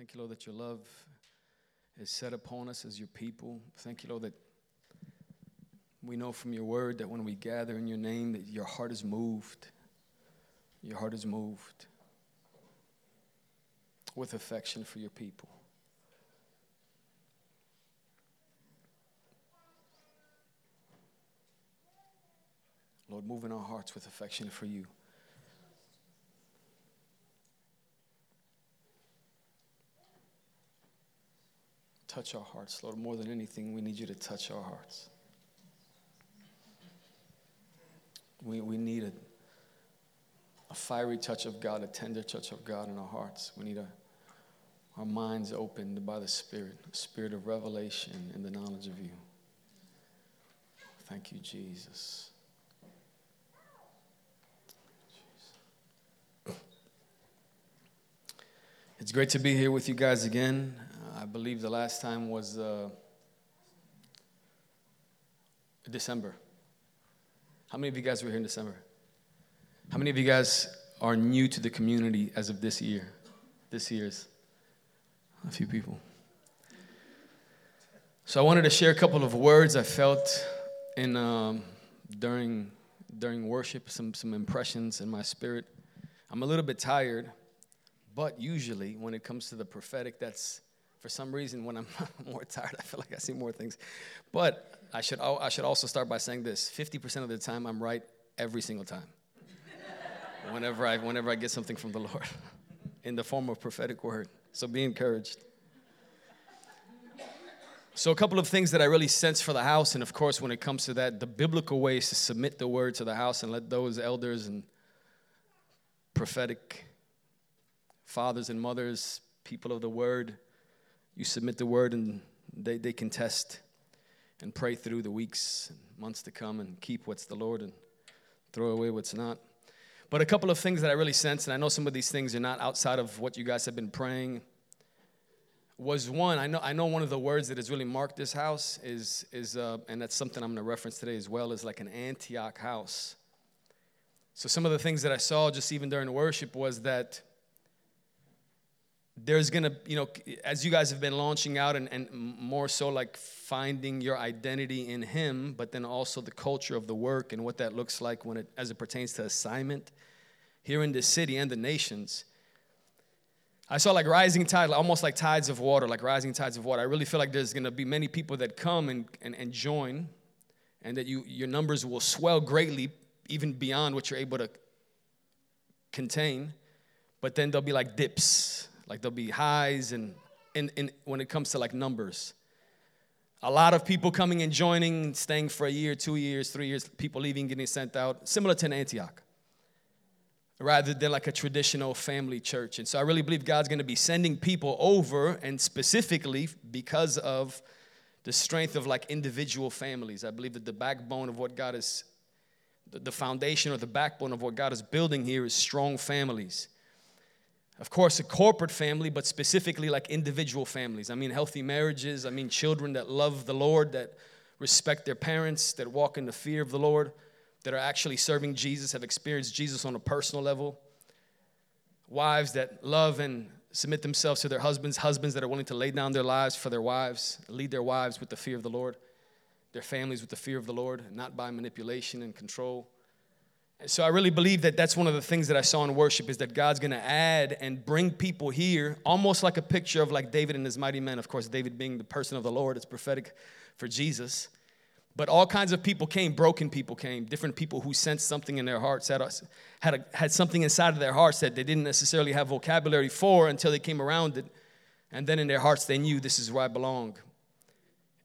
Thank you, Lord, that your love is set upon us as your people. Thank you, Lord, that we know from your word that when we gather in your name that your heart is moved. Your heart is moved with affection for your people. Lord, move in our hearts with affection for you. Touch our hearts, Lord. More than anything, we need you to touch our hearts. We, we need a, a fiery touch of God, a tender touch of God in our hearts. We need a, our minds opened by the Spirit, a spirit of revelation and the knowledge of you. Thank you, Jesus. It's great to be here with you guys again. I believe the last time was uh, December. How many of you guys were here in December? How many of you guys are new to the community as of this year? This year's a few people. So I wanted to share a couple of words I felt in um, during during worship, some some impressions in my spirit. I'm a little bit tired, but usually when it comes to the prophetic, that's for some reason, when I'm more tired, I feel like I see more things. But I should, I should also start by saying this 50% of the time, I'm right every single time. whenever, I, whenever I get something from the Lord in the form of prophetic word. So be encouraged. So, a couple of things that I really sense for the house, and of course, when it comes to that, the biblical way is to submit the word to the house and let those elders and prophetic fathers and mothers, people of the word, you submit the word and they, they can test and pray through the weeks and months to come and keep what's the Lord and throw away what's not. But a couple of things that I really sense, and I know some of these things are not outside of what you guys have been praying, was one. I know I know one of the words that has really marked this house is is uh, and that's something I'm going to reference today as well is like an Antioch house. So some of the things that I saw just even during worship was that there's gonna, you know, as you guys have been launching out and, and more so like finding your identity in Him, but then also the culture of the work and what that looks like when it, as it pertains to assignment here in the city and the nations. I saw like rising tide, almost like tides of water, like rising tides of water. I really feel like there's gonna be many people that come and, and, and join, and that you, your numbers will swell greatly, even beyond what you're able to contain. But then there'll be like dips like there'll be highs and in, in, when it comes to like numbers. A lot of people coming and joining, staying for a year, two years, three years, people leaving, getting sent out, similar to Antioch, rather than like a traditional family church. And so I really believe God's gonna be sending people over, and specifically because of the strength of like individual families. I believe that the backbone of what God is, the foundation or the backbone of what God is building here is strong families of course, a corporate family, but specifically like individual families. I mean, healthy marriages. I mean, children that love the Lord, that respect their parents, that walk in the fear of the Lord, that are actually serving Jesus, have experienced Jesus on a personal level. Wives that love and submit themselves to their husbands, husbands that are willing to lay down their lives for their wives, lead their wives with the fear of the Lord, their families with the fear of the Lord, not by manipulation and control. So I really believe that that's one of the things that I saw in worship is that God's going to add and bring people here, almost like a picture of like David and his mighty men. Of course, David being the person of the Lord, it's prophetic for Jesus. But all kinds of people came, broken people came, different people who sensed something in their hearts, had, a, had, a, had something inside of their hearts that they didn't necessarily have vocabulary for until they came around it. And then in their hearts, they knew this is where I belong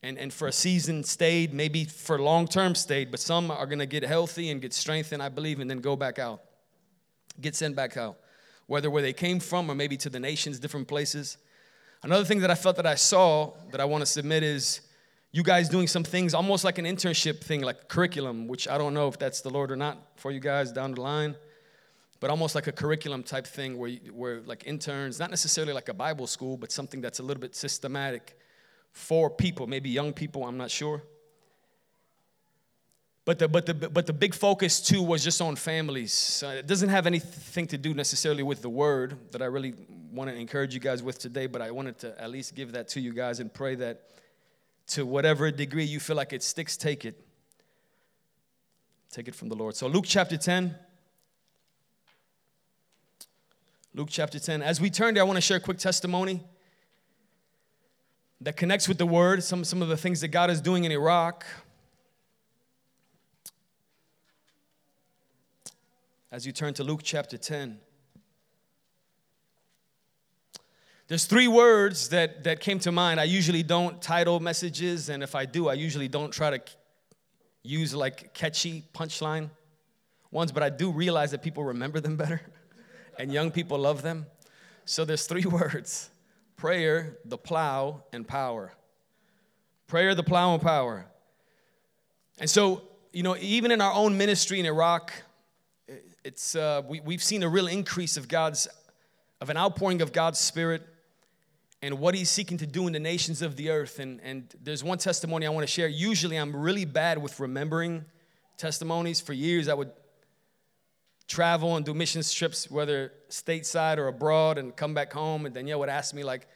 and, and for a season stayed, maybe for long term stayed, but some are going to get healthy and get strengthened, I believe, and then go back out, get sent back out, whether where they came from or maybe to the nations, different places. Another thing that I felt that I saw that I want to submit is you guys doing some things almost like an internship thing, like curriculum, which I don't know if that's the Lord or not for you guys down the line, but almost like a curriculum type thing where, where like interns, not necessarily like a Bible school, but something that's a little bit systematic for people, maybe young people, I'm not sure. But the, but, the, but the big focus too was just on families. It doesn't have anything to do necessarily with the word that I really want to encourage you guys with today, but I wanted to at least give that to you guys and pray that to whatever degree you feel like it sticks, take it. Take it from the Lord. So, Luke chapter 10. Luke chapter 10. As we turn there, I want to share a quick testimony that connects with the word, some, some of the things that God is doing in Iraq. As you turn to Luke chapter 10. There's three words that, that came to mind. I usually don't title messages, and if I do, I usually don't try to use like catchy punchline ones, but I do realize that people remember them better and young people love them. So there's three words prayer, the plow, and power. Prayer, the plow, and power. And so, you know, even in our own ministry in Iraq, it's, uh, we, we've seen a real increase of God's, of an outpouring of God's Spirit and what he's seeking to do in the nations of the earth. And, and there's one testimony I want to share. Usually I'm really bad with remembering testimonies. For years I would travel and do mission trips, whether stateside or abroad, and come back home. And Danielle would ask me, like,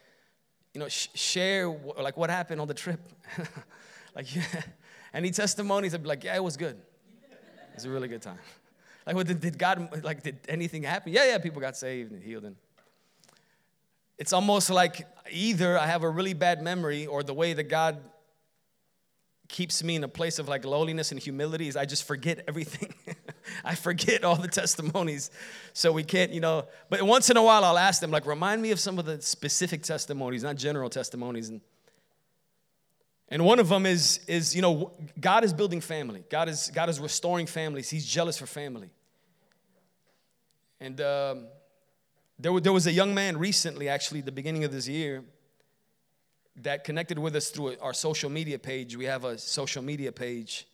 you know, sh- share, like, what happened on the trip? like, yeah. any testimonies? I'd be like, yeah, it was good. It was a really good time. Like, what, did, did God, like, did anything happen? Yeah, yeah, people got saved and healed. And it's almost like either I have a really bad memory or the way that God keeps me in a place of like lowliness and humility is I just forget everything. I forget all the testimonies. So we can't, you know, but once in a while I'll ask them, like, remind me of some of the specific testimonies, not general testimonies. And and one of them is, is you know, God is building family. God is, God is restoring families. He's jealous for family. And um, there, there was a young man recently, actually, the beginning of this year, that connected with us through our social media page. We have a social media page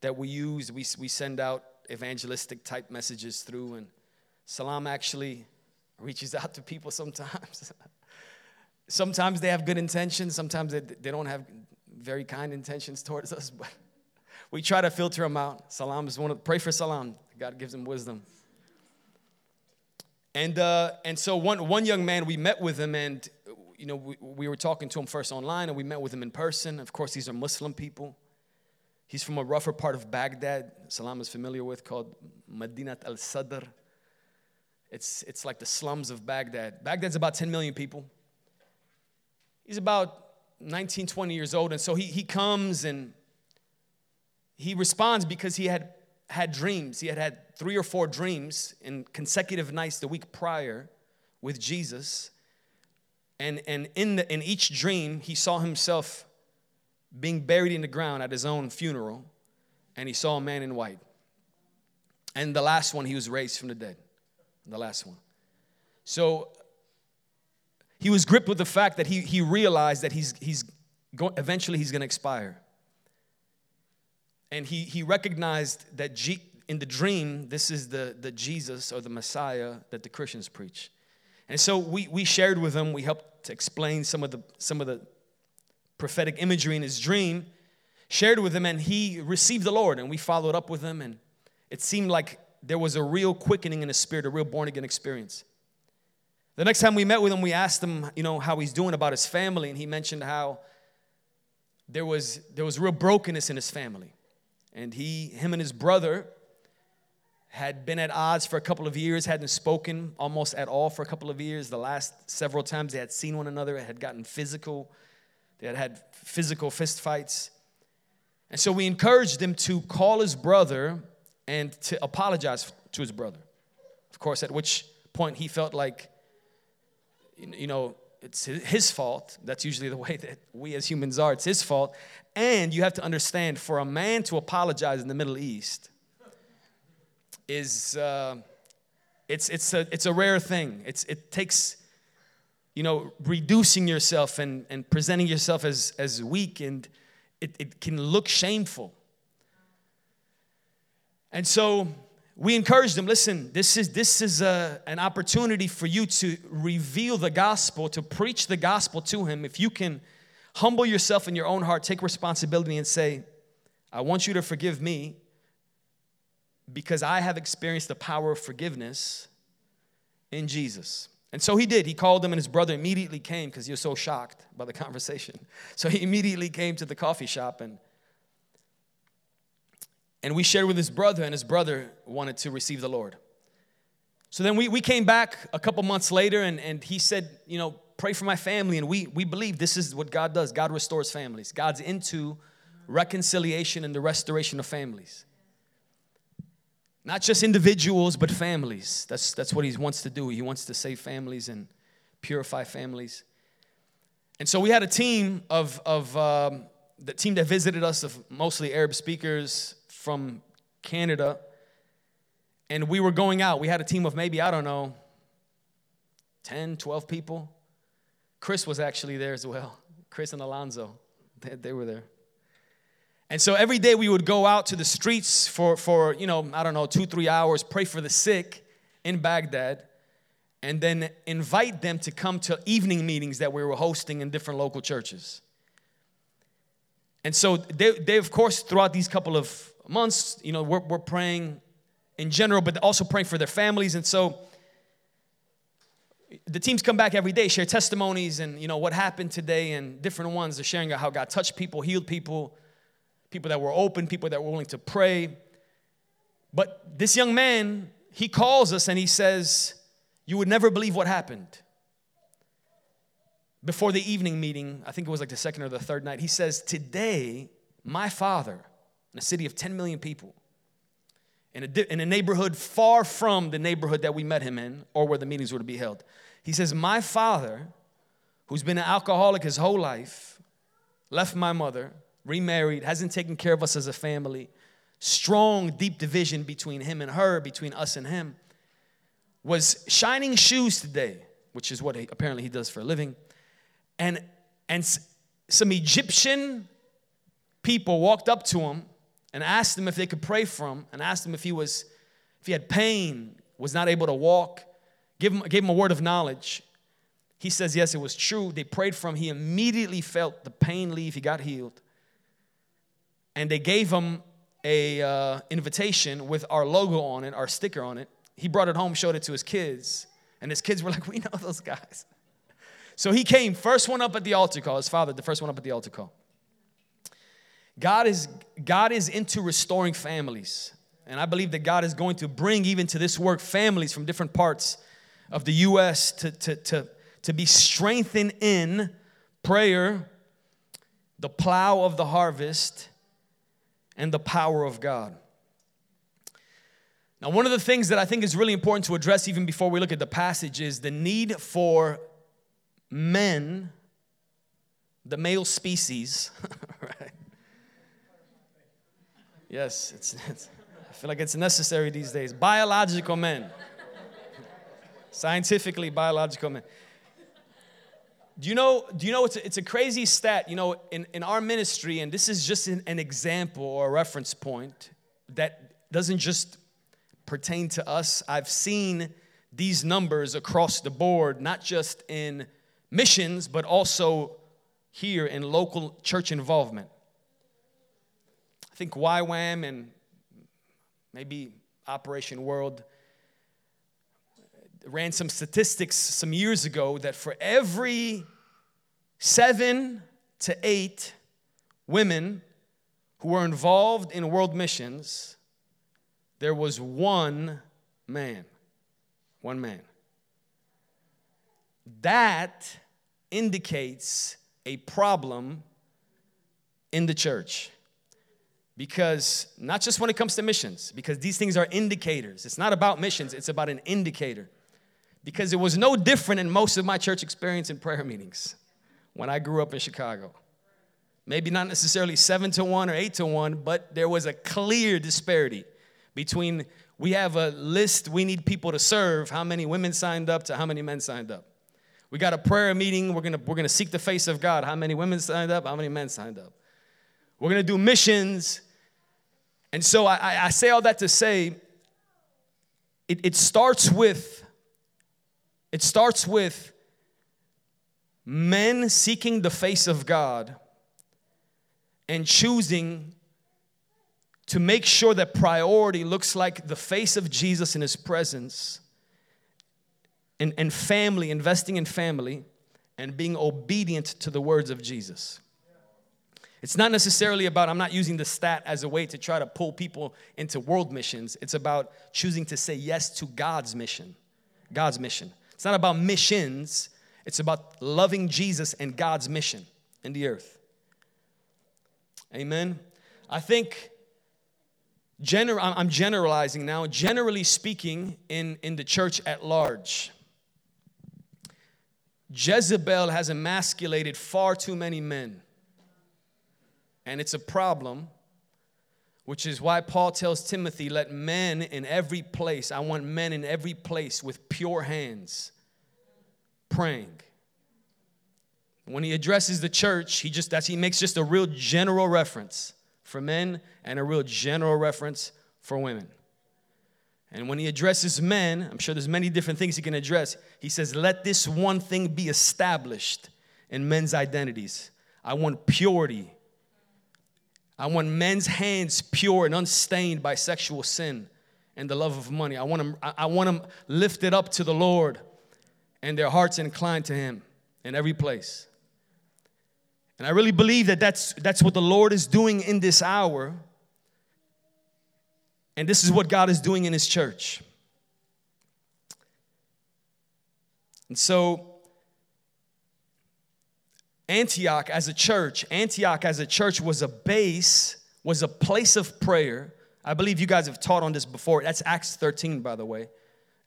that we use. We, we send out evangelistic type messages through, and Salam actually reaches out to people sometimes. sometimes they have good intentions, sometimes they, they don't have very kind intentions towards us, but we try to filter them out. Salam is one of, pray for Salam. God gives him wisdom. And, uh, and so one, one young man, we met with him and, you know, we, we were talking to him first online and we met with him in person. Of course, these are Muslim people. He's from a rougher part of Baghdad, Salam is familiar with, called Madinat al Sadr. It's, it's like the slums of Baghdad. Baghdad's about 10 million people. He's about 19, 20 years old. And so he, he comes and he responds because he had had dreams. He had had three or four dreams in consecutive nights the week prior with Jesus. And, and in, the, in each dream, he saw himself being buried in the ground at his own funeral, and he saw a man in white. And the last one, he was raised from the dead. The last one. So he was gripped with the fact that he, he realized that he's, he's go, eventually he's going to expire. And he, he recognized that G, in the dream, this is the, the Jesus or the Messiah that the Christians preach. And so we, we shared with him, we helped to explain some of the, some of the prophetic imagery in his dream, shared with him, and he received the Lord. And we followed up with him, and it seemed like there was a real quickening in his spirit, a real born again experience. The next time we met with him, we asked him, you know, how he's doing about his family, and he mentioned how there was there was real brokenness in his family. And he, him and his brother had been at odds for a couple of years, hadn't spoken almost at all for a couple of years. The last several times they had seen one another, had gotten physical. They had had physical fistfights. And so we encouraged him to call his brother and to apologize to his brother. Of course, at which point he felt like, you know, it's his fault. That's usually the way that we as humans are. It's his fault. And you have to understand for a man to apologize in the Middle East is uh, it's, it's, a, it's a rare thing. It's, it takes, you know, reducing yourself and, and presenting yourself as, as weak, and it, it can look shameful. And so we encouraged them listen, this is, this is a, an opportunity for you to reveal the gospel, to preach the gospel to him. If you can humble yourself in your own heart, take responsibility, and say, I want you to forgive me because I have experienced the power of forgiveness in Jesus. And so he did. He called him, and his brother immediately came because he was so shocked by the conversation. So he immediately came to the coffee shop and and we shared with his brother, and his brother wanted to receive the Lord. So then we, we came back a couple months later, and, and he said, You know, pray for my family. And we, we believe this is what God does God restores families. God's into reconciliation and the restoration of families. Not just individuals, but families. That's, that's what he wants to do. He wants to save families and purify families. And so we had a team of, of um, the team that visited us of mostly Arab speakers from Canada. And we were going out. We had a team of maybe, I don't know, 10, 12 people. Chris was actually there as well. Chris and Alonzo, they, they were there. And so every day we would go out to the streets for, for, you know, I don't know, two, three hours, pray for the sick in Baghdad, and then invite them to come to evening meetings that we were hosting in different local churches. And so they, they of course, throughout these couple of months, you know, we're, we're praying in general, but also praying for their families. And so the teams come back every day, share testimonies and, you know, what happened today and different ones. They're sharing how God touched people, healed people, people that were open, people that were willing to pray. But this young man, he calls us and he says, You would never believe what happened. Before the evening meeting, I think it was like the second or the third night, he says, Today, my father, in a city of 10 million people, in a, in a neighborhood far from the neighborhood that we met him in or where the meetings were to be held, he says, My father, who's been an alcoholic his whole life, left my mother, remarried, hasn't taken care of us as a family, strong, deep division between him and her, between us and him, was shining shoes today, which is what he, apparently he does for a living. And, and some Egyptian people walked up to him and asked him if they could pray for him and asked him if he was if he had pain was not able to walk. Give him, gave him a word of knowledge. He says yes it was true. They prayed for him. He immediately felt the pain leave. He got healed and they gave him a uh, invitation with our logo on it, our sticker on it. He brought it home, showed it to his kids, and his kids were like, "We know those guys." So he came, first one up at the altar call. His father, the first one up at the altar call. God is God is into restoring families, and I believe that God is going to bring even to this work families from different parts of the U.S. to to to to be strengthened in prayer, the plow of the harvest and the power of God. Now, one of the things that I think is really important to address even before we look at the passage is the need for men, the male species, right? Yes, it's, it's, I feel like it's necessary these days. Biological men, scientifically biological men. Do you know, do you know it's a, it's a crazy stat? You know, in, in our ministry, and this is just an, an example or a reference point that doesn't just pertain to us. I've seen these numbers across the board, not just in missions, but also here in local church involvement. I think YWAM and maybe Operation World ran some statistics some years ago that for every seven to eight women who were involved in world missions, there was one man. One man. That indicates a problem in the church. Because not just when it comes to missions, because these things are indicators. It's not about missions, it's about an indicator because it was no different in most of my church experience in prayer meetings when I grew up in Chicago. Maybe not necessarily seven to one or eight to one, but there was a clear disparity between we have a list we need people to serve, how many women signed up to how many men signed up. We got a prayer meeting, we're gonna, we're gonna seek the face of God, how many women signed up, how many men signed up. We're gonna do missions. And so I, I say all that to say it, it starts with it starts with men seeking the face of God and choosing to make sure that priority looks like the face of Jesus in his presence and, and family, investing in family, and being obedient to the words of Jesus. It's not necessarily about, I'm not using the stat as a way to try to pull people into world missions. It's about choosing to say yes to God's mission. God's mission. It's not about missions, it's about loving Jesus and God's mission in the earth. Amen. I think gener- I'm generalizing now, generally speaking, in, in the church at large, Jezebel has emasculated far too many men. And it's a problem, which is why Paul tells Timothy, let men in every place, I want men in every place with pure hands praying. When he addresses the church, he just that's he makes just a real general reference for men and a real general reference for women. And when he addresses men, I'm sure there's many different things he can address. He says, "Let this one thing be established in men's identities. I want purity. I want men's hands pure and unstained by sexual sin and the love of money. I want them I want them lifted up to the Lord and their hearts inclined to him in every place." And I really believe that that's, that's what the Lord is doing in this hour. And this is what God is doing in His church. And so, Antioch as a church, Antioch as a church was a base, was a place of prayer. I believe you guys have taught on this before. That's Acts 13, by the way.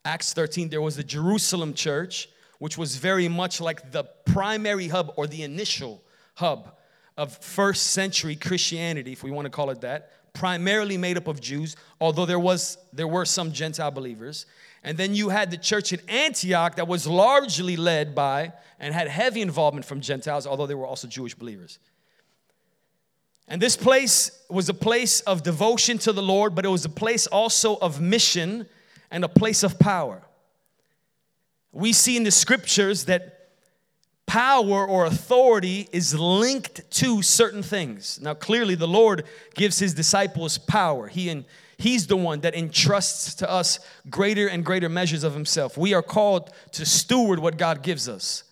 Acts 13, there was the Jerusalem church, which was very much like the primary hub or the initial hub of first century Christianity, if we want to call it that, primarily made up of Jews, although there was there were some Gentile believers. And then you had the church in Antioch that was largely led by and had heavy involvement from Gentiles, although they were also Jewish believers. And this place was a place of devotion to the Lord, but it was a place also of mission and a place of power. We see in the scriptures that power or authority is linked to certain things. Now, clearly, the Lord gives his disciples power. He and He's the one that entrusts to us greater and greater measures of Himself. We are called to steward what God gives us.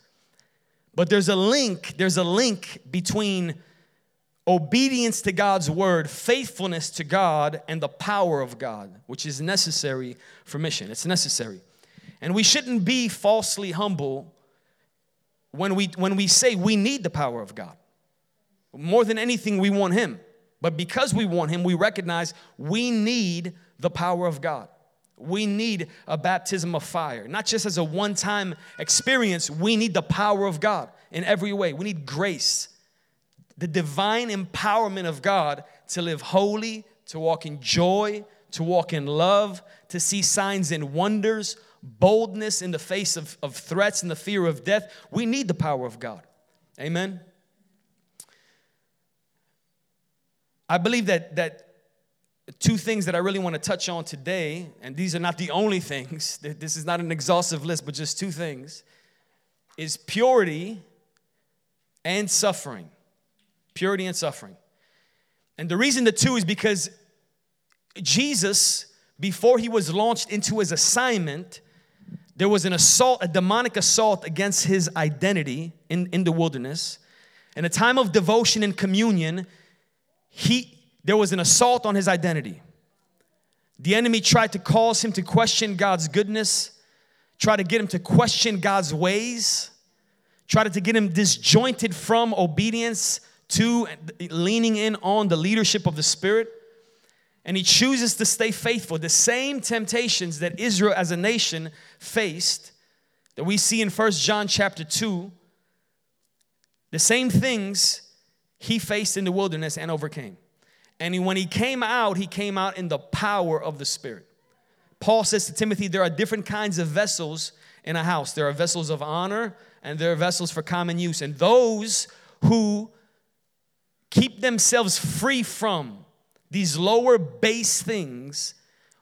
But there's a link, there's a link between obedience to God's word, faithfulness to God, and the power of God, which is necessary for mission. It's necessary. And we shouldn't be falsely humble when we, when we say we need the power of God. More than anything, we want Him. But because we want Him, we recognize we need the power of God. We need a baptism of fire, not just as a one time experience. We need the power of God in every way. We need grace, the divine empowerment of God to live holy, to walk in joy, to walk in love, to see signs and wonders, boldness in the face of, of threats and the fear of death. We need the power of God. Amen. I believe that that two things that I really want to touch on today, and these are not the only things, this is not an exhaustive list, but just two things, is purity and suffering. Purity and suffering. And the reason the two is because Jesus, before he was launched into his assignment, there was an assault, a demonic assault against his identity in, in the wilderness. In a time of devotion and communion, he, there was an assault on his identity. The enemy tried to cause him to question God's goodness, tried to get him to question God's ways, tried to get him disjointed from obedience to leaning in on the leadership of the Spirit and he chooses to stay faithful. The same temptations that Israel as a nation faced, that we see in First John chapter 2, the same things he faced in the wilderness and overcame. And when he came out, he came out in the power of the Spirit. Paul says to Timothy, there are different kinds of vessels in a house. There are vessels of honor and there are vessels for common use. And those who keep themselves free from these lower base things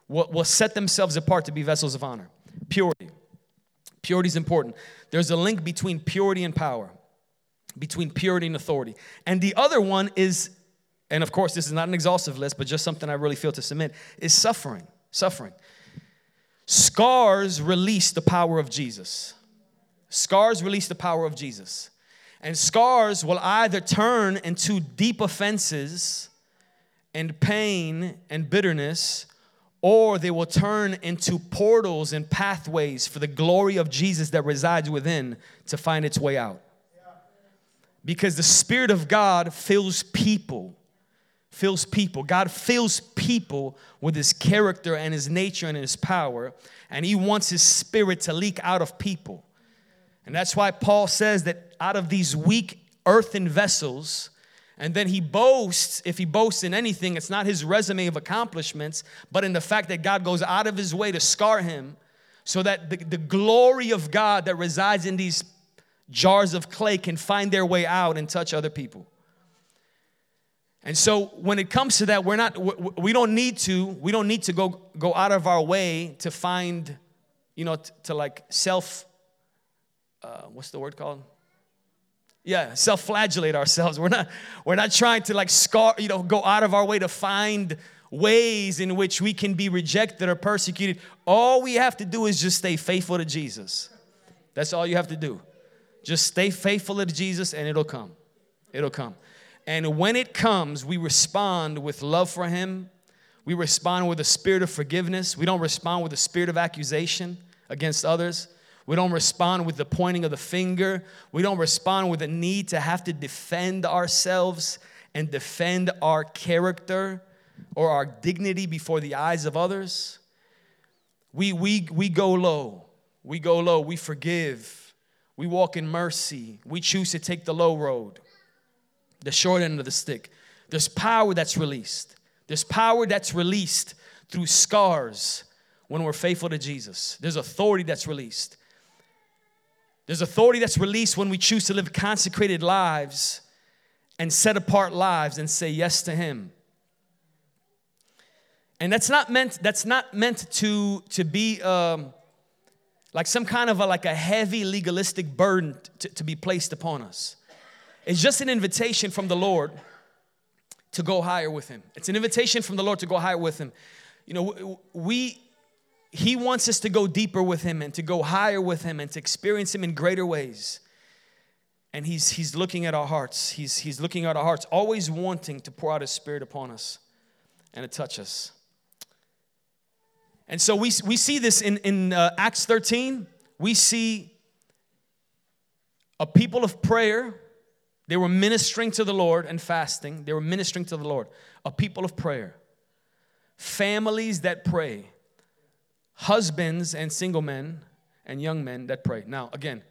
will, will set themselves apart to be vessels of honor. Purity. Purity is important. There's a link between purity and power, between purity and authority. And the other one is, and of course, this is not an exhaustive list, but just something I really feel to submit, is suffering. Suffering. Scars release the power of Jesus. Scars release the power of Jesus. And scars will either turn into deep offenses and pain and bitterness, or they will turn into portals and pathways for the glory of Jesus that resides within to find its way out. Because the Spirit of God fills people, fills people. God fills people with His character and His nature and His power, and He wants His Spirit to leak out of people. And that's why Paul says that out of these weak earthen vessels, and then he boasts, if he boasts in anything, it's not his resume of accomplishments, but in the fact that God goes out of his way to scar him so that the, the glory of God that resides in these jars of clay can find their way out and touch other people. And so when it comes to that, we're not we don't need to we don't need to go go out of our way to find you know to, to like self uh, what's the word called? Yeah, self-flagellate ourselves. We're not we're not trying to like scar, you know, go out of our way to find ways in which we can be rejected or persecuted. All we have to do is just stay faithful to Jesus. That's all you have to do. Just stay faithful to Jesus and it'll come. It'll come. And when it comes, we respond with love for Him. We respond with a spirit of forgiveness. We don't respond with a spirit of accusation against others. We don't respond with the pointing of the finger. We don't respond with a need to have to defend ourselves and defend our character or our dignity before the eyes of others. We, we, we go low. We go low. We forgive. We walk in mercy. We choose to take the low road, the short end of the stick. There's power that's released. There's power that's released through scars when we're faithful to Jesus. There's authority that's released. There's authority that's released when we choose to live consecrated lives and set apart lives and say yes to him. And that's not meant that's not meant to to be um, like some kind of a, like a heavy legalistic burden to, to be placed upon us. It's just an invitation from the Lord to go higher with him. It's an invitation from the Lord to go higher with him. You know, we he wants us to go deeper with Him and to go higher with Him and to experience Him in greater ways. And He's, he's looking at our hearts. He's, he's looking at our hearts, always wanting to pour out His Spirit upon us and to touch us. And so we, we see this in, in uh, Acts 13. We see a people of prayer. They were ministering to the Lord and fasting. They were ministering to the Lord. A people of prayer. Families that pray husbands and single men and young men that pray. Now, again,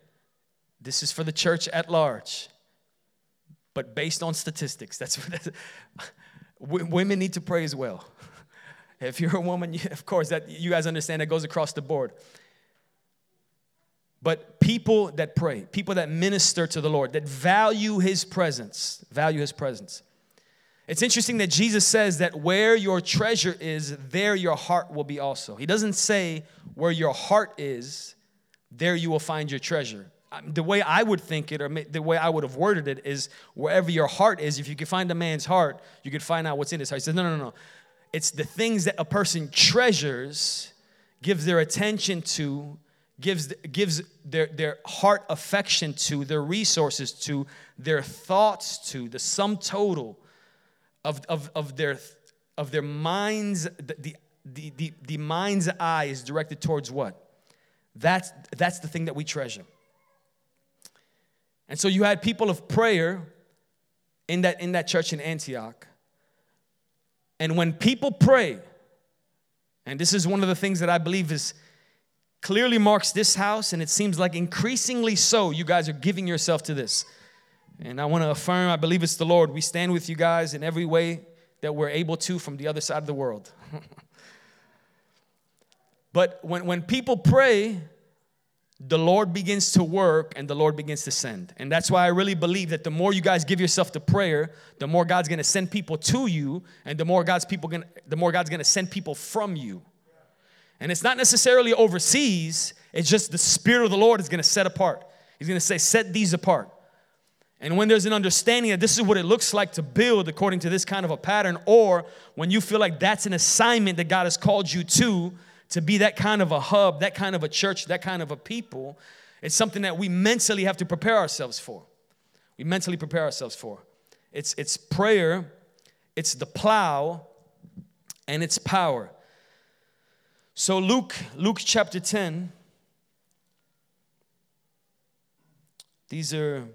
this is for the church at large, but based on statistics. That's what women need to pray as well. If you're a woman, of course, that you guys understand that goes across the board. But people that pray, people that minister to the Lord, that value His presence, value His presence. It's interesting that Jesus says that where your treasure is, there your heart will be also. He doesn't say where your heart is, there you will find your treasure. Um, the way I would think it, or the way I would have worded it, is wherever your heart is, if you can find a man's heart, you can find out what's in his heart. He says, no, no, no. It's the things that a person treasures, gives their attention to, gives, gives their, their heart affection to, their resources to, their thoughts to, the sum total of, of, of, their, of their minds, the, the, the, the mind's eye is directed towards what? That's, that's the thing that we treasure. And so you had people of prayer in that, in that church in Antioch. And when people pray, and this is one of the things that I believe is clearly marks this house, and it seems like increasingly so, you guys are giving yourself to this. And I want to affirm, I believe it's the Lord. We stand with you guys in every way that we're able to from the other side of the world. but when, when people pray, the Lord begins to work and the Lord begins to send. And that's why I really believe that the more you guys give yourself to prayer, the more God's gonna send people to you, and the more God's people gonna, the more God's gonna send people from you. And it's not necessarily overseas, it's just the Spirit of the Lord is gonna set apart. He's gonna say, set these apart. And when there's an understanding that this is what it looks like to build according to this kind of a pattern, or when you feel like that's an assignment that God has called you to, to be that kind of a hub, that kind of a church, that kind of a people, it's something that we mentally have to prepare ourselves for. We mentally prepare ourselves for. It's, it's prayer, it's the plow, and it's power. So Luke, Luke chapter 10, these are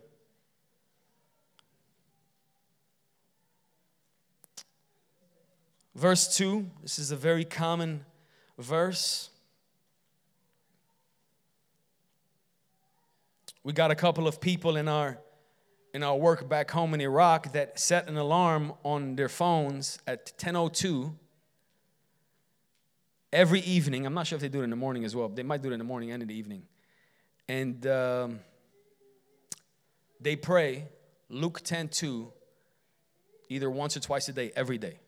verse 2. This is a very common verse. We got a couple of people in our in our work back home in Iraq that set an alarm on their phones at 10:02 every evening. I'm not sure if they do it in the morning as well. They might do it in the morning and in the evening. And um, they pray Luke 10:2 either once or twice a day, every day,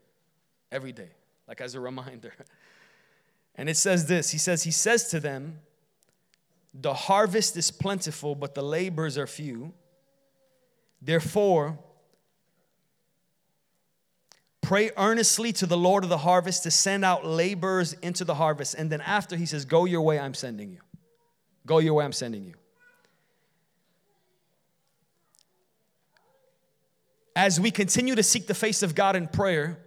every day, like as a reminder. And it says this He says, He says to them, The harvest is plentiful, but the laborers are few. Therefore, pray earnestly to the Lord of the harvest to send out laborers into the harvest. And then after, He says, Go your way, I'm sending you. Go your way, I'm sending you. As we continue to seek the face of God in prayer,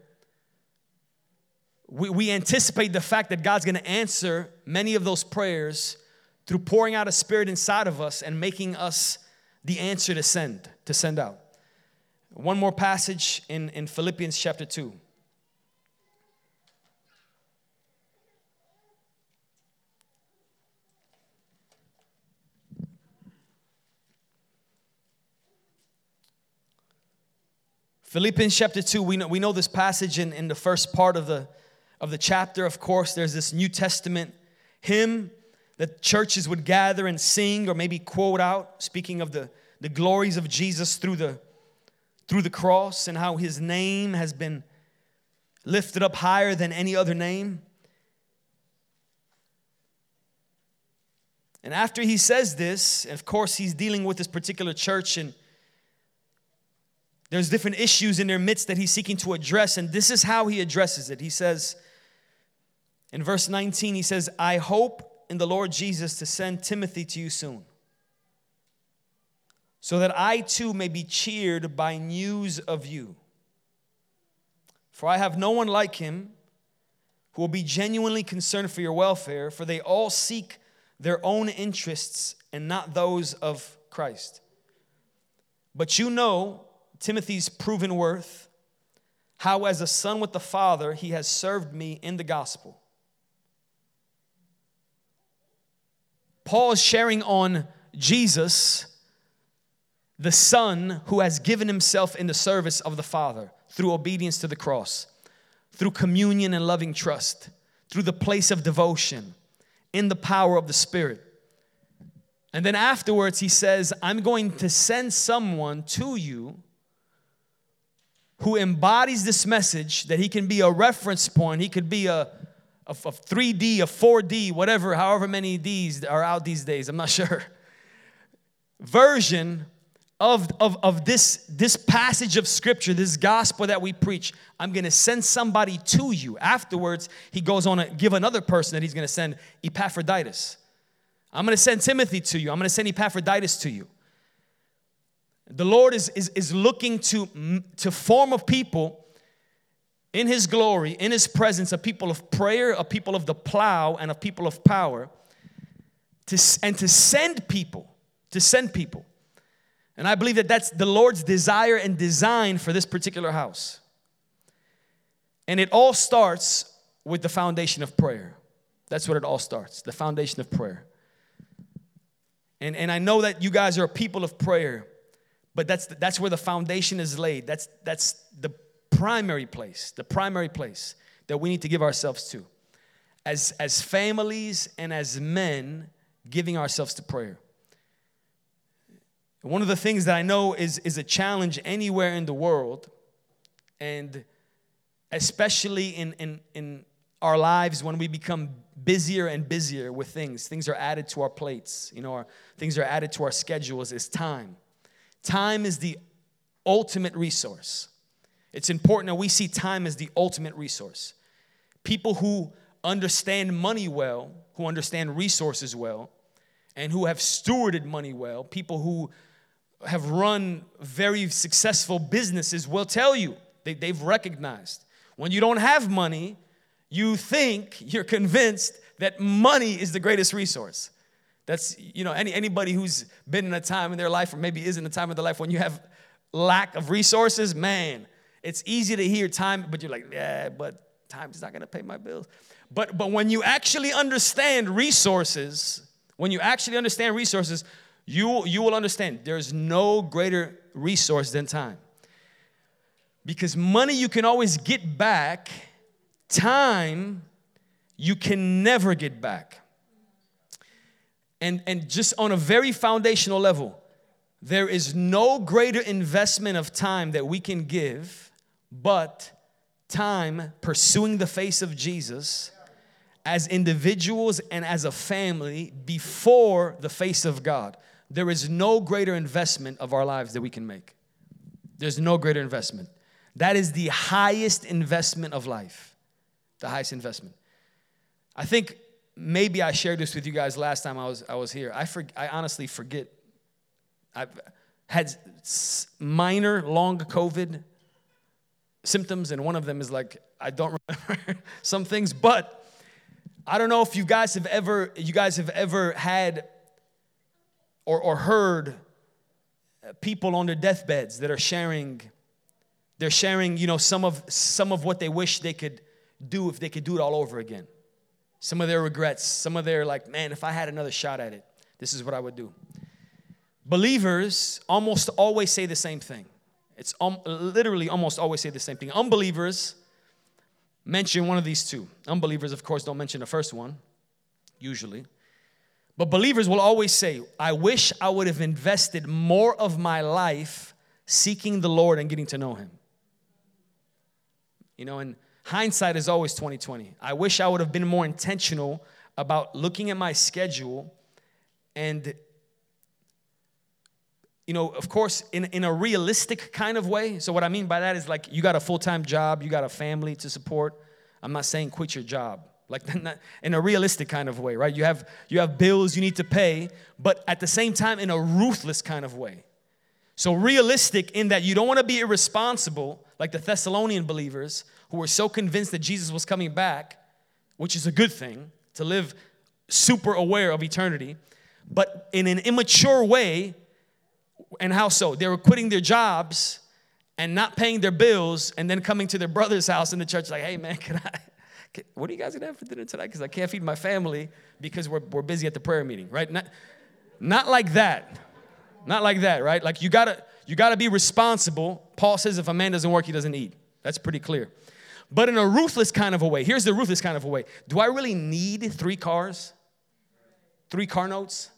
we, we anticipate the fact that God's going to answer many of those prayers through pouring out a spirit inside of us and making us the answer to send, to send out. One more passage in, in Philippians chapter 2. Philippians chapter 2, we know, we know this passage in, in the first part of the, of the chapter, of course, there's this New Testament hymn that churches would gather and sing or maybe quote out, speaking of the, the glories of Jesus through the, through the cross and how his name has been lifted up higher than any other name. And after he says this, of course, he's dealing with this particular church, and there's different issues in their midst that he's seeking to address. And this is how he addresses it. He says, in verse 19, he says, I hope in the Lord Jesus to send Timothy to you soon, so that I too may be cheered by news of you. For I have no one like him who will be genuinely concerned for your welfare, for they all seek their own interests and not those of Christ. But you know Timothy's proven worth, how as a son with the Father he has served me in the gospel. Paul is sharing on Jesus, the Son who has given himself in the service of the Father through obedience to the cross, through communion and loving trust, through the place of devotion, in the power of the Spirit. And then afterwards, he says, I'm going to send someone to you who embodies this message that he can be a reference point, he could be a of, of 3D, of 4D, whatever, however many Ds are out these days, I'm not sure. Version of, of, of this, this passage of scripture, this gospel that we preach. I'm gonna send somebody to you. Afterwards, he goes on to give another person that he's gonna send Epaphroditus. I'm gonna send Timothy to you. I'm gonna send Epaphroditus to you. The Lord is, is, is looking to, to form a people in his glory, in his presence, a people of prayer, a people of the plow, and a people of power, to, and to send people, to send people. And I believe that that's the Lord's desire and design for this particular house. And it all starts with the foundation of prayer. That's what it all starts the foundation of prayer. And, and I know that you guys are a people of prayer, but that's, that's where the foundation is laid. That's, that's the primary place, the primary place that we need to give ourselves to as, as families and as men giving ourselves to prayer. One of the things that I know is, is a challenge anywhere in the world, and especially in, in, in our lives when we become busier and busier with things. Things are added to our plates, you know, our, things are added to our schedules, is time. Time is the ultimate resource. It's important that we see time as the ultimate resource. People who understand money well, who understand resources well, and who have stewarded money well, people who have run very successful businesses will tell you they, they've recognized when you don't have money, you think you're convinced that money is the greatest resource. That's, you know, any, anybody who's been in a time in their life or maybe is in a time of their life when you have lack of resources, man, it's easy to hear time, but you're like, yeah, but time is not gonna pay my bills. But but when you actually understand resources, when you actually understand resources, you you will understand there's no greater resource than time. Because money you can always get back, time you can never get back. And, and just on a very foundational level, there is no greater investment of time that we can give but time pursuing the face of Jesus as individuals and as a family before the face of God. There is no greater investment of our lives that we can make. There's no greater investment. That is the highest investment of life. The highest investment. I think maybe I shared this with you guys last time I was, I was here. I, for, I honestly forget. I've had minor long COVID symptoms, and one of them is like, I don't remember some things, but I don't know if you guys have ever, you guys have ever had or, or heard people on their deathbeds that are sharing they're sharing you know some of some of what they wish they could do if they could do it all over again. Some of their regrets some of their like man if i had another shot at it this is what i would do. Believers almost always say the same thing it's um, literally almost always say the same thing. Unbelievers mention one of these two. Unbelievers of course don't mention the first one usually. But believers will always say i wish i would have invested more of my life seeking the lord and getting to know him. You know, and hindsight is always 2020. I wish I would have been more intentional about looking at my schedule and you know, of course, in, in a realistic kind of way. So, what I mean by that is like you got a full time job, you got a family to support. I'm not saying quit your job, like in a realistic kind of way, right? You have you have bills you need to pay, but at the same time, in a ruthless kind of way. So, realistic in that you don't want to be irresponsible like the Thessalonian believers who were so convinced that Jesus was coming back, which is a good thing to live super aware of eternity, but in an immature way. And how so? They were quitting their jobs and not paying their bills and then coming to their brother's house in the church, like, hey man, can I? What are you guys gonna have for dinner tonight? Because I can't feed my family because we're, we're busy at the prayer meeting, right? Not, not like that. Not like that, right? Like you gotta, you got to be responsible. Paul says if a man doesn't work, he doesn't eat. That's pretty clear. But in a ruthless kind of a way, here's the ruthless kind of a way. Do I really need three cars? Three car notes?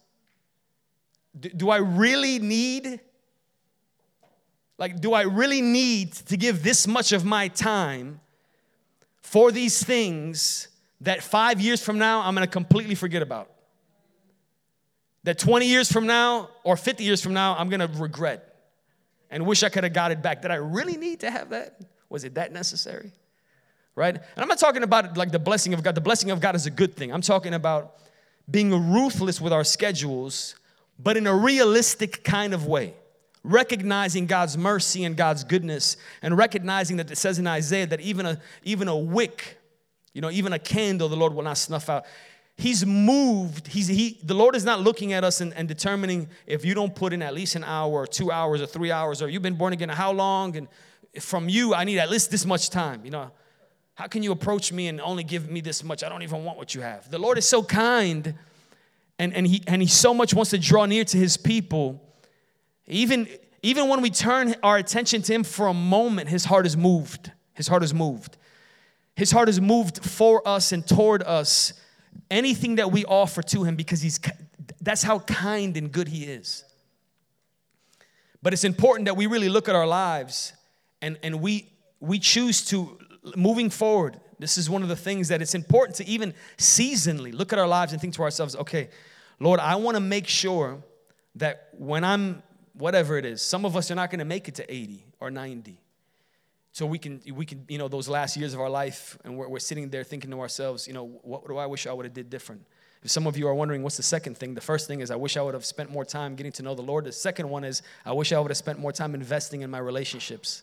Do, do I really need? Like, do I really need to give this much of my time for these things that five years from now I'm gonna completely forget about? That 20 years from now or 50 years from now I'm gonna regret? and wish I could have got it back. Did I really need to have that? Was it that necessary? Right? And I'm not talking about like the blessing of God. The blessing of God is a good thing. I'm talking about being ruthless with our schedules, but in a realistic kind of way. Recognizing God's mercy and God's goodness, and recognizing that it says in Isaiah that even a, even a wick, you know, even a candle, the Lord will not snuff out. He's moved. He's he the lord is not looking at us and, and, determining if you don't put in at least an hour or two hours or three hours or you've been born again how long? And from you i need at least this much time you know. How can you approach me and only give me this much? I don't even want what you have. The lord is so kind and, and he and he so much wants to draw near to his people even even when we turn our attention to him for a moment his heart is moved his heart is moved his heart is moved for us and toward us anything that we offer to him because he's that's how kind and good he is. But it's important that we really look at our lives and, and we we choose to moving forward. This is one of the things that it's important to even seasonally look at our lives and think to ourselves, okay, Lord, I want to make sure that when I'm whatever it is, some of us are not going to make it to 80 or 90. so we can we can you know those last years of our life and we're, we're sitting there thinking to ourselves you know what do i wish i would have did different? If some of you are wondering what's the second thing? The first thing is i wish i would have spent more time getting to know the lord. The second one is i wish i would have spent more time investing in my relationships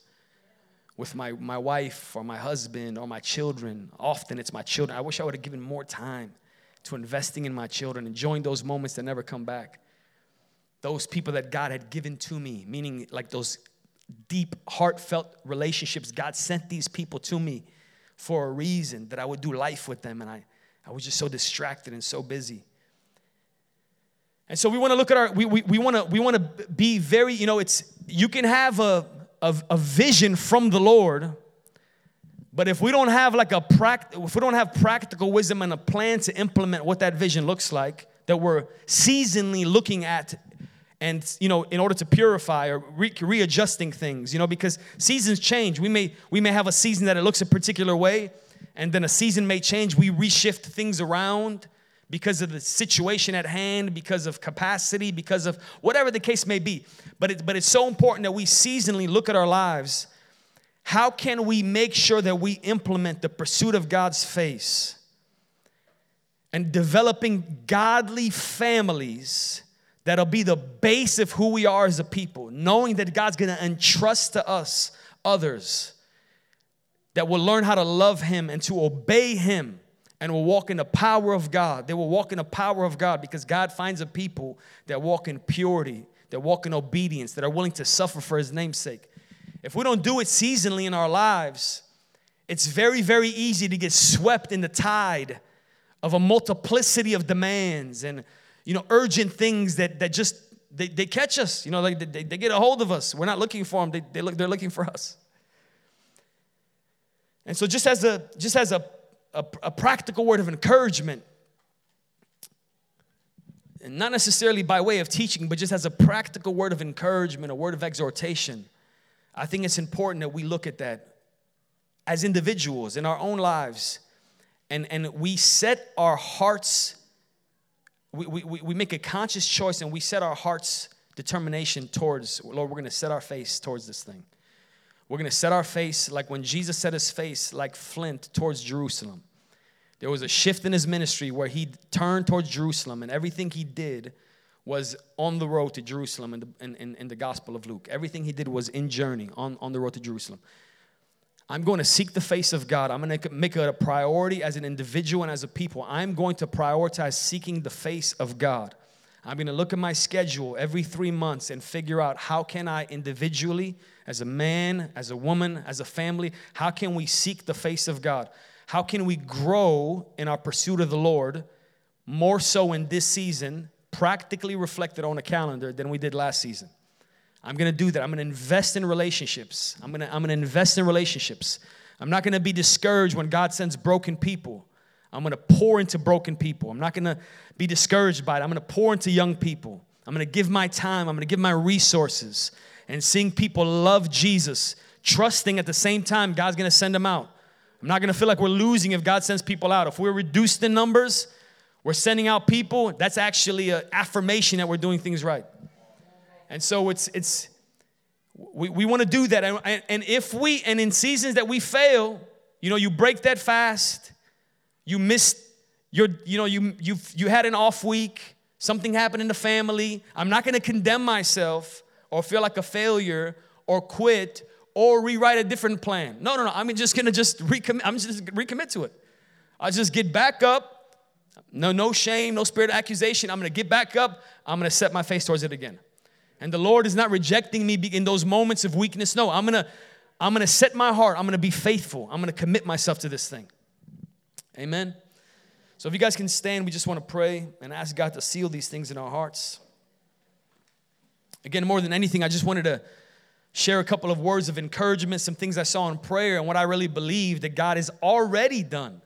with my, my wife or my husband or my children often it's my children i wish i would have given more time to investing in my children enjoying those moments that never come back those people that god had given to me meaning like those deep, heartfelt relationships. God sent these people to me for a reason that I would do life with them. And I, I was just so distracted and so busy. And so we want to look at our, we, we, we want to we want to be very, you know, it's, you can have a, a, a vision from the Lord, but if we don't have like a pract, if we don't have practical wisdom and a plan to implement what that vision looks like, that we're seasonally looking at and you know in order to purify or re- readjusting things you know because seasons change. We may we may have a season that it looks a particular way and then a season may change. We reshift things around because of the situation at hand because of capacity because of whatever the case may be. But it, but it's so important that we seasonally look at our lives. How can we make sure that we implement the pursuit of God's face and developing godly families that'll be the base of who we are as a people, knowing that God's gonna entrust to us others that will learn how to love Him and to obey Him and will walk in the power of God. They will walk in the power of God because God finds a people that walk in purity, that walk in obedience, that are willing to suffer for His name's sake. If we don't do it seasonally in our lives, it's very, very easy to get swept in the tide of a multiplicity of demands and you know, urgent things that, that just, they, they catch us, you know, like they, they get a hold of us. We're not looking for them, they, they look, they're looking for us. And so just as a, just as a, a, a practical word of encouragement, and not necessarily by way of teaching, but just as a practical word of encouragement, a word of exhortation, I think it's important that we look at that as individuals in our own lives. And, and we set our hearts we, we, we make a conscious choice and we set our heart's determination towards, Lord, we're going to set our face towards this thing. We're going to set our face like when Jesus set his face like flint towards Jerusalem. There was a shift in his ministry where he turned towards Jerusalem, and everything he did was on the road to Jerusalem in the, in, in, in the Gospel of Luke. Everything he did was in journey on, on the road to Jerusalem. I'm going to seek the face of God. I'm going to make it a priority as an individual and as a people. I'm going to prioritize seeking the face of God. I'm going to look at my schedule every three months and figure out how can I individually, as a man, as a woman, as a family, how can we seek the face of God? How can we grow in our pursuit of the Lord more so in this season, practically reflected on a calendar than we did last season? I'm gonna do that. I'm gonna invest in relationships. I'm gonna, I'm gonna invest in relationships. I'm not gonna be discouraged when God sends broken people. I'm gonna pour into broken people. I'm not gonna be discouraged by it. I'm gonna pour into young people. I'm gonna give my time. I'm gonna give my resources and seeing people love Jesus, trusting at the same time God's gonna send them out. I'm not gonna feel like we're losing if God sends people out. If we're reduced in numbers, we're sending out people, that's actually an affirmation that we're doing things right. And so it's it's we, we want to do that. And, and if we and in seasons that we fail, you know, you break that fast, you missed your, you know, you you you had an off week, something happened in the family. I'm not gonna condemn myself or feel like a failure or quit or rewrite a different plan. No, no, no. I'm just gonna just recommit. I'm just recommit to it. I'll just get back up. No, no shame, no spirit of accusation. I'm gonna get back up. I'm gonna set my face towards it again. And the Lord is not rejecting me in those moments of weakness. No, I'm gonna, I'm gonna set my heart. I'm gonna be faithful. I'm gonna commit myself to this thing. Amen. So if you guys can stand, we just want to pray and ask God to seal these things in our hearts. Again, more than anything, I just wanted to share a couple of words of encouragement, some things I saw in prayer, and what I really believe that God has already done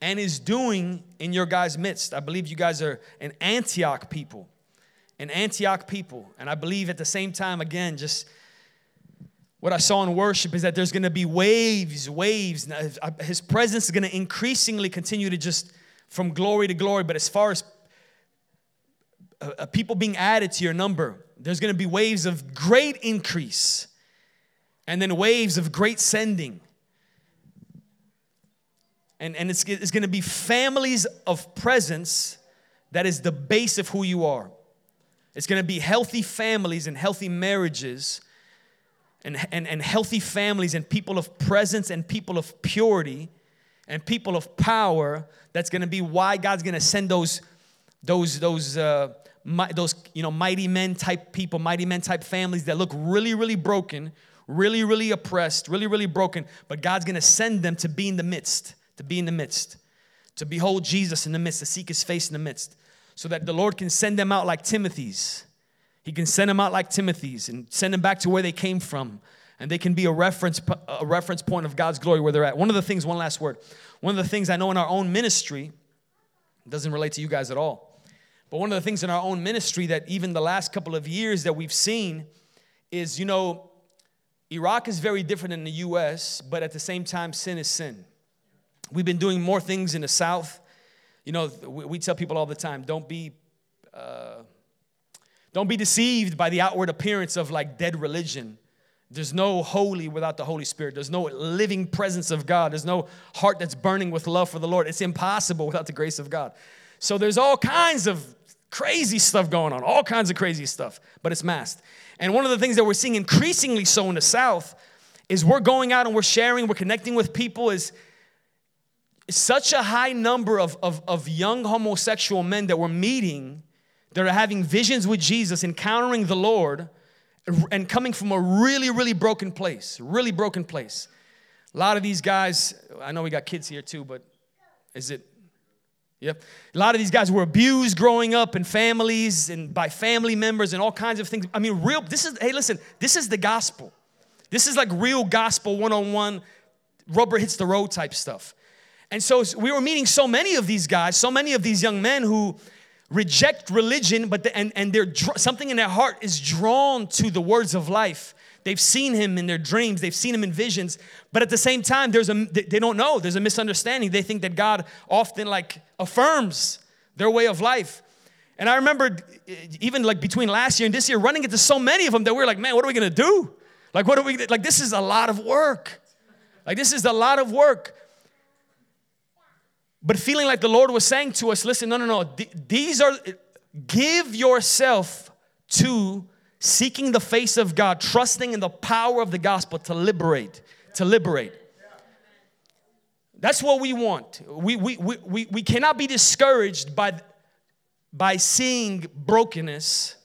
and is doing in your guys' midst. I believe you guys are an Antioch people an Antioch people. And I believe at the same time, again, just what I saw in worship is that there's gonna be waves, waves. His presence is gonna increasingly continue to just from glory to glory. But as far as uh, uh, people being added to your number, there's gonna be waves of great increase. and then waves of great sending. And, and it's, it's gonna be families of presence that is the base of who you are. It's gonna be healthy families and healthy marriages and, and, and healthy families and people of presence and people of purity and people of power. That's gonna be why God's gonna send those, those, those, uh, my, those you know mighty men type people mighty men type families that look really really broken really really oppressed really really broken but god's going to send them to be in the midst to be in the midst to behold jesus in the midst to seek his face in the midst so that the lord can send them out like timothy's he can send them out like timothy's and send them back to where they came from and they can be a reference a reference point of god's glory where they're at one of the things one last word one of the things i know in our own ministry doesn't relate to you guys at all but one of the things in our own ministry that even the last couple of years that we've seen is, you know, Iraq is very different than the US, but at the same time, sin is sin. We've been doing more things in the South. You know, we tell people all the time, don't be. Don't be deceived by the outward appearance of like dead religion. There's no holy without the Holy Spirit. There's no living presence of God. There's no heart that's burning with love for the Lord. It's impossible without the grace of God. So there's all kinds of crazy stuff going on, all kinds of crazy stuff, but it's masked. And one of the things that we're seeing increasingly so in the South is we're going out and we're sharing, we're connecting with people, is such a high number of, of, of young homosexual men that we're meeting that are having visions with Jesus, encountering the Lord, and coming from a really, really broken place, really broken place. A lot of these guys, I know we got kids here too, but is it Yep. A lot of these guys were abused growing up in families and by family members and all kinds of things. I mean, real, this is, hey, listen, this is the gospel. This is like real gospel one on one, rubber hits the road type stuff. And so we were meeting so many of these guys, so many of these young men who reject religion, but the, and, and they're, something in their heart is drawn to the words of life They've seen him in their dreams, they've seen him in visions, but at the same time, there's a, they don't know. There's a misunderstanding. They think that God often like affirms their way of life. And I remember eh, even like between last year and this year running into so many of them that we are like, man, what are we gonna do? Like, what are we, like, this is a lot of work. Like, this is a lot of work. But feeling like the Lord was saying to us, listen, no, no, no, these are, give yourself to seeking the face of God, trusting in the power of the gospel to liberate, to liberate. That's what we want. We, we, we, we, we cannot be discouraged by, by seeing brokenness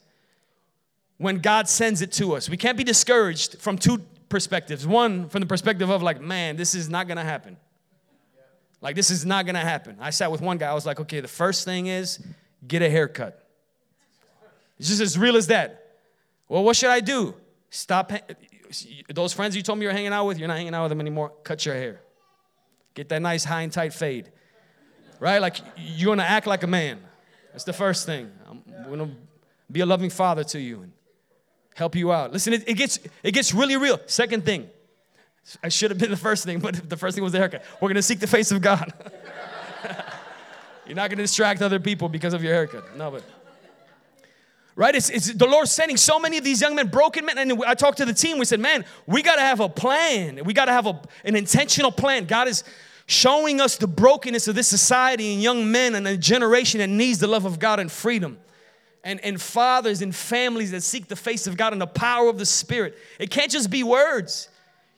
when God sends it to us. We can't be discouraged from two perspectives. One, from the perspective of like, man, this is not gonna happen. Like, this is not gonna happen. I sat with one guy, I was like, okay, the first thing is get a haircut. It's just as real as that. Well, what should I do? Stop. Those friends you told me you're hanging out with, you're not hanging out with them anymore. Cut your hair. Get that nice high and tight fade. Right? Like you're gonna act like a man. That's the first thing. I'm gonna be a loving father to you and help you out. Listen, it, it gets it gets really real. Second thing. I should have been the first thing, but the first thing was the haircut. We're gonna seek the face of God. you're not gonna distract other people because of your haircut. No, but right? It's, it's the Lord sending so many of these young men, broken men. And I talked to the team. We said, man, we got to have a plan. We got to have a, an intentional plan. God is showing us the brokenness of this society and young men and a generation that needs the love of God and freedom. And, and fathers and families that seek the face of God and the power of the Spirit. It can't just be words.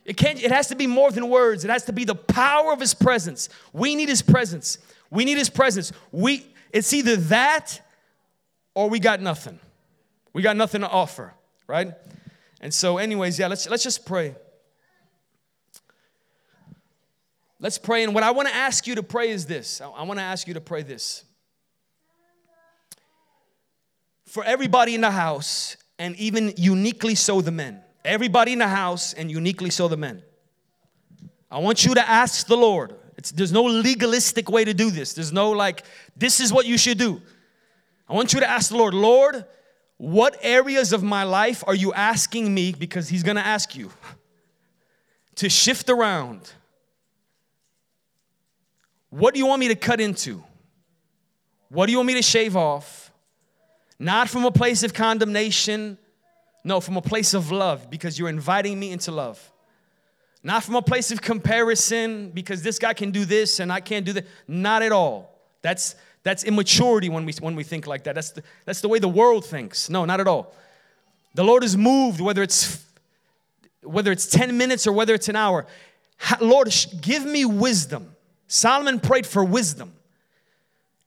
It can't, it has to be more than words. It has to be the power of his presence. We need his presence. We need his presence. We it's either that or we got nothing. We got nothing to offer, right? And so, anyways, yeah, let's let's just pray. Let's pray. And what I want to ask you to pray is this. I, I want to ask you to pray this. For everybody in the house, and even uniquely so the men. Everybody in the house, and uniquely so the men. I want you to ask the Lord. It's, there's no legalistic way to do this. There's no like, this is what you should do. I want you to ask the Lord, Lord, what areas of my life are you asking me, because He's gonna ask you, to shift around? What do you want me to cut into? What do you want me to shave off? Not from a place of condemnation, No, from a place of love because you're inviting me into love. Not from a place of comparison because this guy can do this and I can't do that. Not at all. That's that's immaturity when we when we think like that. That's the, that's the way the world thinks. No, not at all. The Lord is moved whether it's whether it's 10 minutes or whether it's an hour. Lord, give me wisdom. Solomon prayed for wisdom.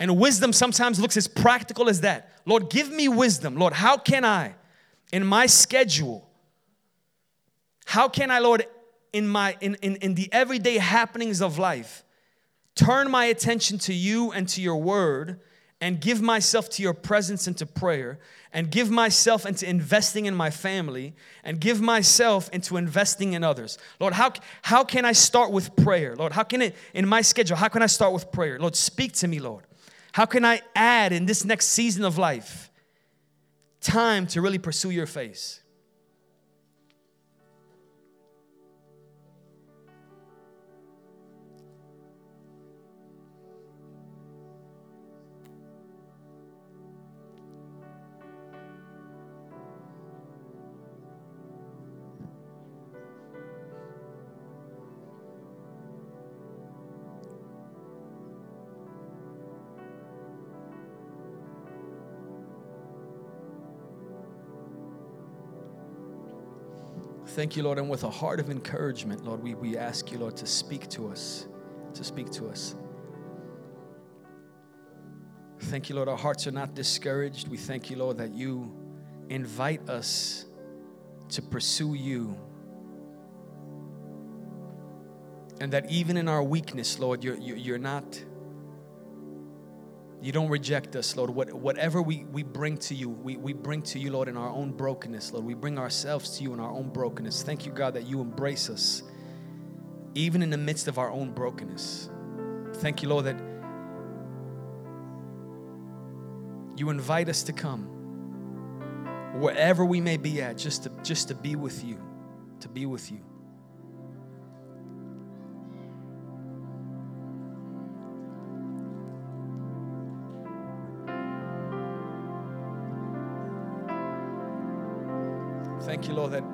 And wisdom sometimes looks as practical as that. Lord, give me wisdom. Lord, how can I, in my schedule, how can I, Lord, in my in, in, in the everyday happenings of life, turn my attention to you and to your word and give myself to your presence and to prayer and give myself into investing in my family and give myself into investing in others? Lord how, how can i start with prayer? Lord how can it in my schedule how can i start with prayer? Lord speak to me lord. How can i add in this next season of life time to really pursue your face Thank you, Lord. And with a heart of encouragement, Lord, we, we ask you, Lord, to speak to us, to speak to us. Thank you, Lord. Our hearts are not discouraged. We thank you, Lord, that you invite us to pursue you. And that even in our weakness, Lord, you're, you're not you don't reject us, Lord. What, whatever we, we bring to you, we, we bring to you, Lord, in our own brokenness, Lord. We bring ourselves to you in our own brokenness. Thank you, God, that you embrace us, even in the midst of our own brokenness. Thank you, Lord, that you invite us to come wherever we may be at, just to, just to be with you, to be with you. Thank you, Lord, that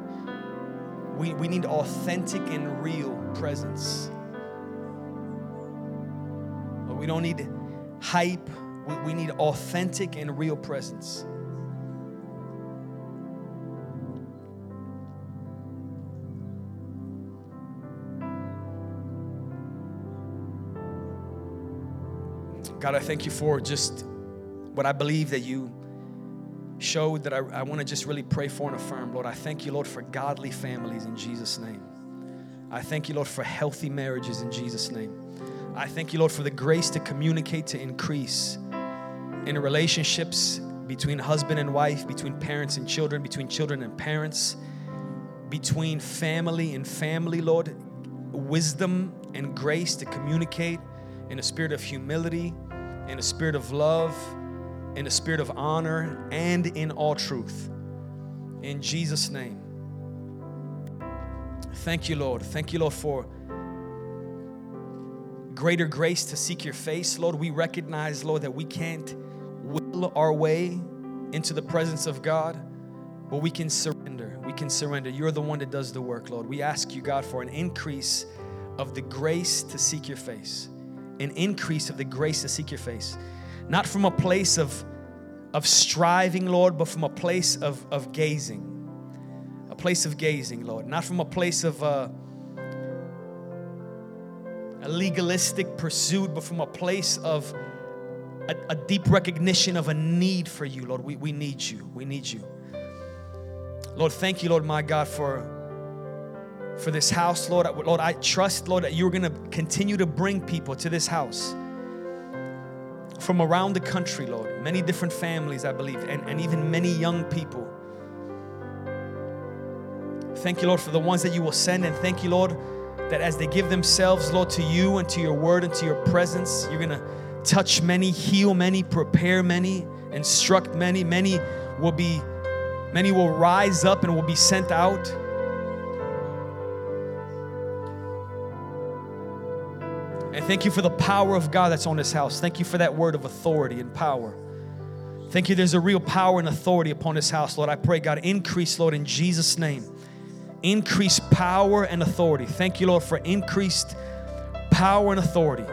we, we need authentic and real presence. Lord, we don't need hype, we, we need authentic and real presence. God, I thank you for just what I believe that you showed that I, I want to just really pray for and affirm. Lord, I thank you, Lord, for godly families in Jesus' name. I thank you, Lord, for healthy marriages in Jesus' name. I thank you, Lord, for the grace to communicate, to increase in relationships between husband and wife, between parents and children, between children and parents, between family and family, Lord. Wisdom and grace to communicate in a spirit of humility, in a spirit of love, in a spirit of honor and in all truth. In Jesus' name. Thank you, Lord. Thank you, Lord, for greater grace to seek your face. Lord, we recognize, Lord, that we can't will our way into the presence of God, but we can surrender. We can surrender. You're the one that does the work, Lord. We ask you, God, for an increase of the grace to seek your face, an increase of the grace to seek your face not from a place of, of striving, Lord, but from a place of, of gazing. A place of gazing, Lord. Not from a place of uh, a legalistic pursuit, but from a place of a, a, deep recognition of a need for you, Lord. We, we need you. We need you. Lord, thank you, Lord, my God, for for this house, Lord. Lord, I trust, Lord, that you're going to continue to bring people to this house from around the country, Lord. Many different families, I believe, and, and even many young people. Thank you, Lord, for the ones that you will send, and thank you, Lord, that as they give themselves, Lord, to you and to your word and to your presence, you're going to touch many, heal many, prepare many, instruct many. Many will be, many will rise up and will be sent out. Thank you for the power of God that's on this house. Thank you for that word of authority and power. Thank you, there's a real power and authority upon this house, Lord. I pray, God, increase, Lord, in Jesus' name. Increase power and authority. Thank you, Lord, for increased power and authority.